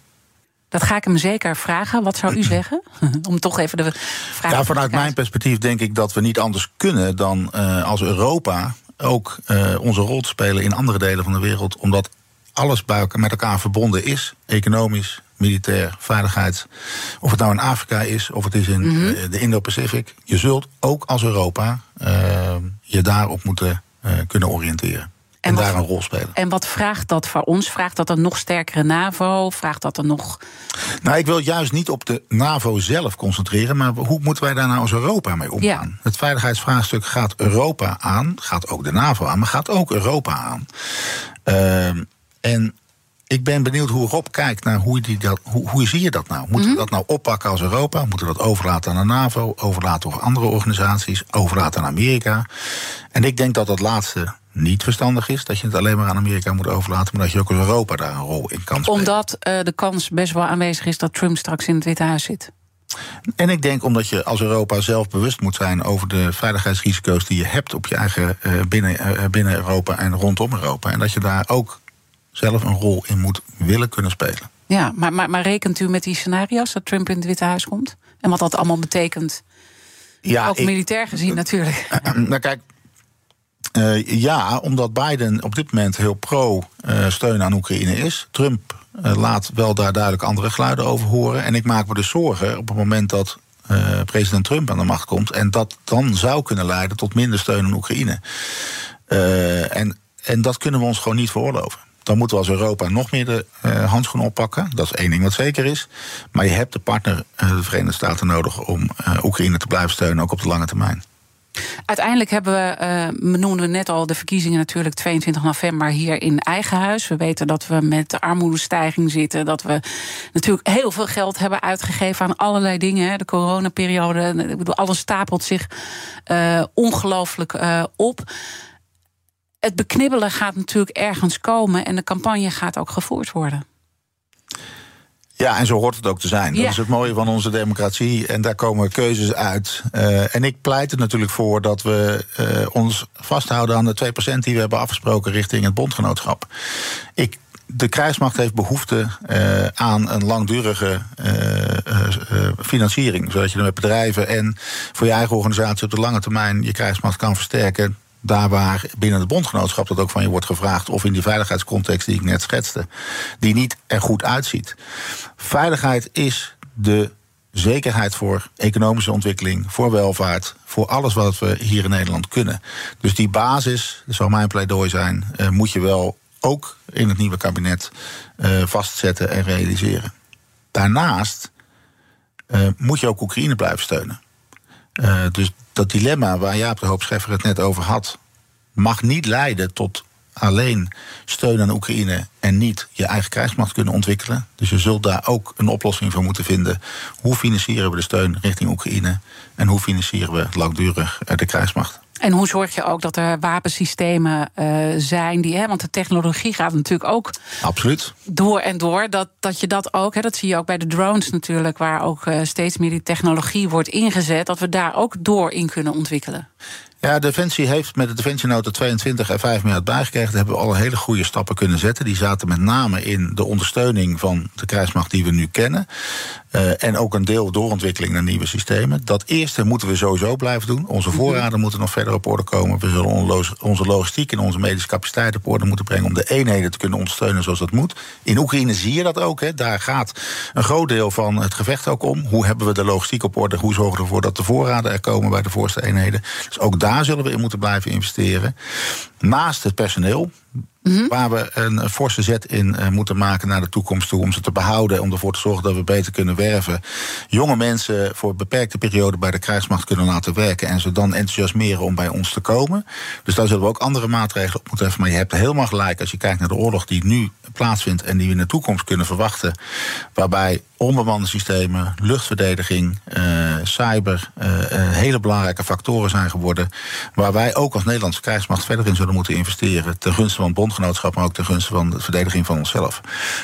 Dat ga ik hem zeker vragen. Wat zou u <clears throat> zeggen? <laughs> Om toch even de vraag Ja, vanuit mijn perspectief denk ik dat we niet anders kunnen dan uh, als Europa ook uh, onze rol te spelen in andere delen van de wereld. Omdat alles bij elkaar, met elkaar verbonden is, economisch, militair, veiligheid. Of het nou in Afrika is, of het is in mm -hmm. de Indo-Pacific. Je zult ook als Europa uh, je daarop moeten uh, kunnen oriënteren. En, en wat, daar een rol spelen. En wat vraagt dat voor ons? Vraagt dat een nog sterkere NAVO? Vraagt dat een nog. Nou, ik wil juist niet op de NAVO zelf concentreren, maar hoe moeten wij daar nou als Europa mee omgaan? Ja. Het veiligheidsvraagstuk gaat Europa aan, gaat ook de NAVO aan, maar gaat ook Europa aan. Uh, en ik ben benieuwd hoe Rob kijkt naar hoe, die dat, hoe, hoe zie je dat nou? Moeten mm -hmm. we dat nou oppakken als Europa? Moeten we dat overlaten aan de NAVO? Overlaten aan andere organisaties? Overlaten aan Amerika? En ik denk dat dat laatste niet verstandig is. Dat je het alleen maar aan Amerika moet overlaten. Maar dat je ook als Europa daar een rol in kan spelen. Omdat uh, de kans best wel aanwezig is dat Trump straks in het Witte Huis zit. En ik denk omdat je als Europa zelf bewust moet zijn over de veiligheidsrisico's die je hebt op je eigen uh, binnen, uh, binnen Europa en rondom Europa. En dat je daar ook zelf een rol in moet willen kunnen spelen. Ja, maar, maar, maar rekent u met die scenario's dat Trump in het Witte Huis komt? En wat dat allemaal betekent? Ja, Ook ik, militair gezien natuurlijk. Uh, nou kijk, uh, ja, omdat Biden op dit moment heel pro-steun uh, aan Oekraïne is. Trump laat wel daar duidelijk andere geluiden over horen. En ik maak me dus zorgen op het moment dat eh, president Trump aan de macht komt. En dat dan zou kunnen leiden tot minder steun aan Oekraïne. En, en dat kunnen we ons gewoon niet veroorloven. Dan moeten we als Europa nog meer de uh, handschoen oppakken. Dat is één ding wat zeker is. Maar je hebt de partner, de Verenigde Staten, nodig om Oekraïne te blijven steunen, ook op de lange termijn. Uiteindelijk hebben we, uh, noemden we net al de verkiezingen natuurlijk 22 november hier in eigen huis. We weten dat we met de armoedestijging zitten. Dat we natuurlijk heel veel geld hebben uitgegeven aan allerlei dingen. De coronaperiode, alles stapelt zich uh, ongelooflijk op. Het beknibbelen gaat natuurlijk ergens komen en de campagne gaat ook gevoerd worden. Ja, en zo hoort het ook te zijn. Dat is het mooie van onze democratie. En daar komen keuzes uit. Uh, en ik pleit er natuurlijk voor dat we uh, ons vasthouden aan de 2% die we hebben afgesproken richting het bondgenootschap. Ik de krijgsmacht heeft behoefte uh, aan een langdurige uh, financiering. Zodat je met bedrijven en voor je eigen organisatie op de lange termijn je krijgsmacht kan versterken daar waar binnen het bondgenootschap dat ook van je wordt gevraagd, of in die veiligheidscontext die ik net schetste, die niet er goed uitziet. Veiligheid is de zekerheid voor economische ontwikkeling, voor welvaart, voor alles wat we hier in Nederland kunnen. Dus die basis, dat zou mijn pleidooi zijn, uh, moet je wel ook in het nieuwe kabinet uh, vastzetten en realiseren. Daarnaast uh, moet je ook Oekraïne blijven steunen. dus dat dilemma waar Jaap de Hoop Scheffer het net over had, mag niet leiden tot alleen steun aan Oekraïne en niet je eigen krijgsmacht kunnen ontwikkelen. Dus je zult daar ook een oplossing voor moeten vinden. Hoe financieren we de steun richting Oekraïne en hoe financieren we langdurig de krijgsmacht? En hoe zorg je ook dat er wapensystemen uh, zijn die, hè, want de technologie gaat natuurlijk ook Absoluut. door en door. Dat, dat je dat ook, hè, dat zie je ook bij de drones natuurlijk, waar ook uh, steeds meer die technologie wordt ingezet, dat we daar ook door in kunnen ontwikkelen. Ja, Defensie heeft met de Defensienota 22 er 5 miljard bijgekregen. Daar hebben we al hele goede stappen kunnen zetten. Die zaten met name in de ondersteuning van de krijgsmacht die we nu kennen. Uh, en ook een deel doorontwikkeling naar nieuwe systemen. Dat eerste moeten we sowieso blijven doen. Onze voorraden moeten nog verder op orde komen. We zullen onze logistiek en onze medische capaciteit op orde moeten brengen om de eenheden te kunnen ondersteunen zoals dat moet. In Oekraïne zie je dat ook. Hè. Daar gaat een groot deel van het gevecht ook om. Hoe hebben we de logistiek op orde? Hoe zorgen we ervoor dat de voorraden er komen bij de voorste eenheden? Dus ook daar zullen we in moeten blijven investeren. Naast het personeel, Mm-hmm. Waar we een forse zet in uh, moeten maken naar de toekomst toe. Om ze te behouden. Om ervoor te zorgen dat we beter kunnen werven. Jonge mensen voor een beperkte periode bij de krijgsmacht kunnen laten werken. En ze dan enthousiasmeren om bij ons te komen. Dus daar zullen we ook andere maatregelen op moeten hebben. Maar je hebt helemaal gelijk als je kijkt naar de oorlog die nu plaatsvindt. En die we in de toekomst kunnen verwachten. Waarbij onbemande systemen, luchtverdediging, uh, cyber uh, hele belangrijke factoren zijn geworden. Waar wij ook als Nederlandse krijgsmacht verder in zullen moeten investeren. Ten gunste van bondgenootschap, maar ook ten gunste van de verdediging van onszelf.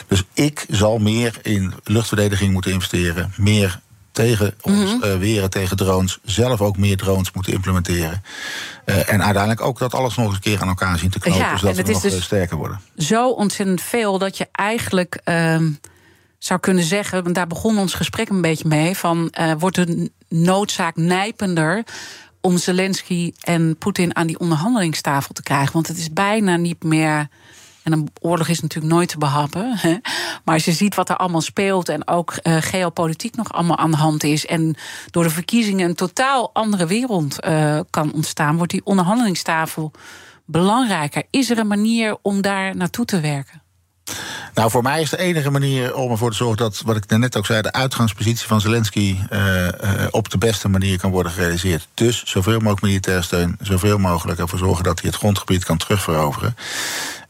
Dus ik zal meer in luchtverdediging moeten investeren. Meer tegen ons uh, weren, tegen drones. Zelf ook meer drones moeten implementeren. Uh, en uiteindelijk ook dat alles nog eens een keer aan elkaar zien te knopen. Ja, zodat we nog dus sterker worden. Zo ontzettend veel dat je eigenlijk. Uh zou kunnen zeggen, want daar begon ons gesprek een beetje mee, van wordt de noodzaak nijpender om Zelensky en Poetin aan die onderhandelingstafel te krijgen? Want het is bijna niet meer. En een oorlog is natuurlijk nooit te behappen. Hè? Maar als je ziet wat er allemaal speelt en ook uh, geopolitiek nog allemaal aan de hand is. En door de verkiezingen een totaal andere wereld uh, kan ontstaan, wordt die onderhandelingstafel belangrijker. Is er een manier om daar naartoe te werken? Nou, voor mij is de enige manier om ervoor te zorgen dat, wat ik net ook zei, de uitgangspositie van Zelensky uh, op de beste manier kan worden gerealiseerd. Dus zoveel mogelijk militaire steun, zoveel mogelijk ervoor zorgen dat hij het grondgebied kan terugveroveren.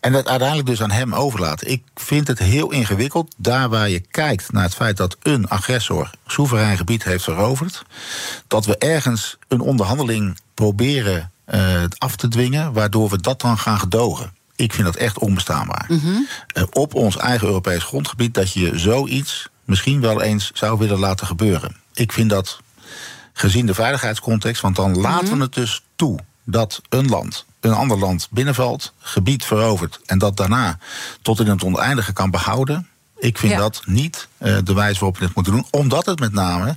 En dat uiteindelijk dus aan hem overlaten. Ik vind het heel ingewikkeld, daar waar je kijkt naar het feit dat een agressor soeverein gebied heeft veroverd, dat we ergens een onderhandeling proberen uh, af te dwingen, waardoor we dat dan gaan gedogen. Ik vind dat echt onbestaanbaar. Mm -hmm. uh, op ons eigen Europees grondgebied dat je zoiets misschien wel eens zou willen laten gebeuren. Ik vind dat gezien de veiligheidscontext, want dan laten mm -hmm. we het dus toe dat een land een ander land binnenvalt, gebied verovert en dat daarna tot in het oneindige kan behouden. Ik vind ja. dat niet uh, de wijze waarop we dit moeten doen, omdat het met name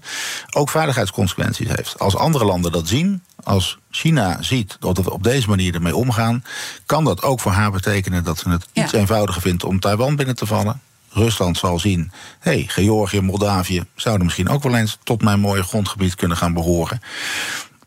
ook veiligheidsconsequenties heeft. Als andere landen dat zien, als China ziet dat we op deze manier ermee omgaan, kan dat ook voor haar betekenen dat ze het ja. iets eenvoudiger vindt om Taiwan binnen te vallen. Rusland zal zien... hé, hey, Georgië, Moldavië zouden misschien ook wel eens... tot mijn mooie grondgebied kunnen gaan behoren.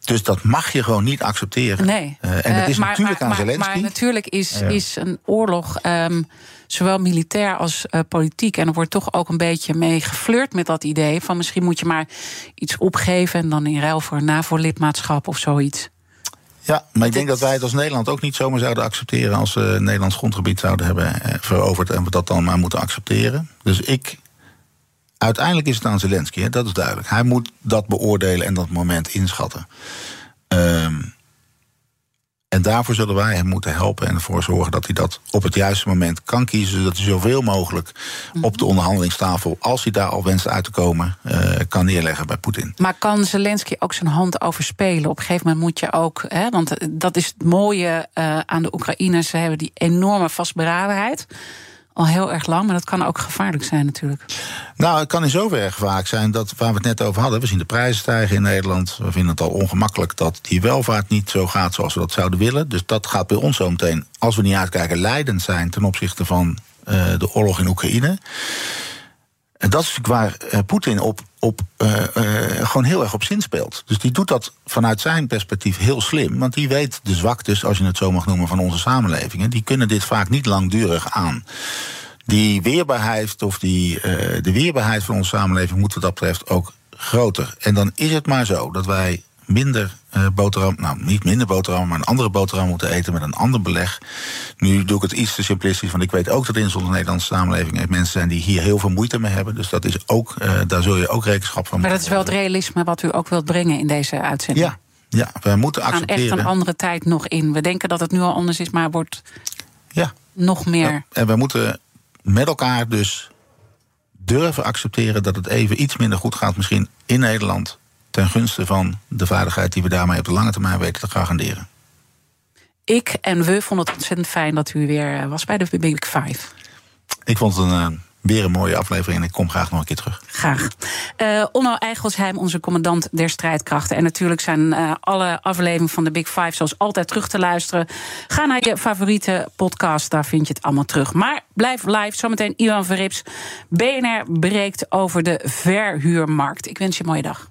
Dus dat mag je gewoon niet accepteren. Nee. Uh, en het is uh, maar, natuurlijk maar, aan Zelensky. Maar, maar natuurlijk is, is een oorlog... Um, zowel militair als uh, politiek. En er wordt toch ook een beetje mee geflirt met dat idee... van misschien moet je maar iets opgeven... en dan in ruil voor een NAVO-lidmaatschap of zoiets. Ja, maar ik denk dat wij het als Nederland ook niet zomaar zouden accepteren... als we Nederlands grondgebied zouden hebben eh, veroverd... en we dat dan maar moeten accepteren. Dus ik... Uiteindelijk is het aan Zelensky, hè, dat is duidelijk. Hij moet dat beoordelen en dat moment inschatten. Um, en daarvoor zullen wij hem moeten helpen en ervoor zorgen dat hij dat op het juiste moment kan kiezen. Zodat hij zoveel mogelijk op de onderhandelingstafel, als hij daar al wenst uit te komen, uh, kan neerleggen bij Poetin. Maar kan Zelensky ook zijn hand overspelen? Op een gegeven moment moet je ook, hè, want dat is het mooie uh, aan de Oekraïners. Ze hebben die enorme vastberadenheid al heel erg lang, maar dat kan ook gevaarlijk zijn natuurlijk. Nou, het kan in zoverre gevaarlijk zijn dat waar we het net over hadden, we zien de prijzen stijgen in Nederland. We vinden het al ongemakkelijk dat die welvaart niet zo gaat zoals we dat zouden willen. Dus dat gaat bij ons zo meteen, als we niet uitkijken, leidend zijn ten opzichte van uh, de oorlog in Oekraïne. En dat is waar uh, Poetin op, op, uh, uh, gewoon heel erg op zin speelt. Dus die doet dat vanuit zijn perspectief heel slim. Want die weet de zwaktes, als je het zo mag noemen, van onze samenlevingen. Die kunnen dit vaak niet langdurig aan. Die weerbaarheid of die, de weerbaarheid van onze samenleving moet wat dat betreft ook groter. En dan is het maar zo dat wij minder uh, boterham, nou niet minder boterham, maar een andere boterham moeten eten met een ander beleg. Nu doe ik het iets te simplistisch, want ik weet ook dat in zo'n Nederlandse samenleving mensen zijn die hier heel veel moeite mee hebben. Dus dat is ook, uh, daar zul je ook rekenschap van Maar dat is wel het realisme wat u ook wilt brengen in deze uitzending. Ja, ja we moeten We gaan accepteren. echt een andere tijd nog in. We denken dat het nu al anders is, maar wordt ja. nog meer. Ja, en we moeten met elkaar dus durven accepteren dat het even iets minder goed gaat, misschien in Nederland ten gunste van de veiligheid die we daarmee op de lange termijn weten te garanderen. Ik en we vonden het ontzettend fijn dat u weer was bij de Big Five. Ik vond het een, uh, weer een mooie aflevering en ik kom graag nog een keer terug. Graag. Uh, Onno Eigelsheim, onze commandant der strijdkrachten. En natuurlijk zijn uh, alle afleveringen van de Big Five zoals altijd terug te luisteren. Ga naar je favoriete podcast, daar vind je het allemaal terug. Maar blijf live, zometeen Ivan Verrips. BNR breekt over de verhuurmarkt. Ik wens je een mooie dag.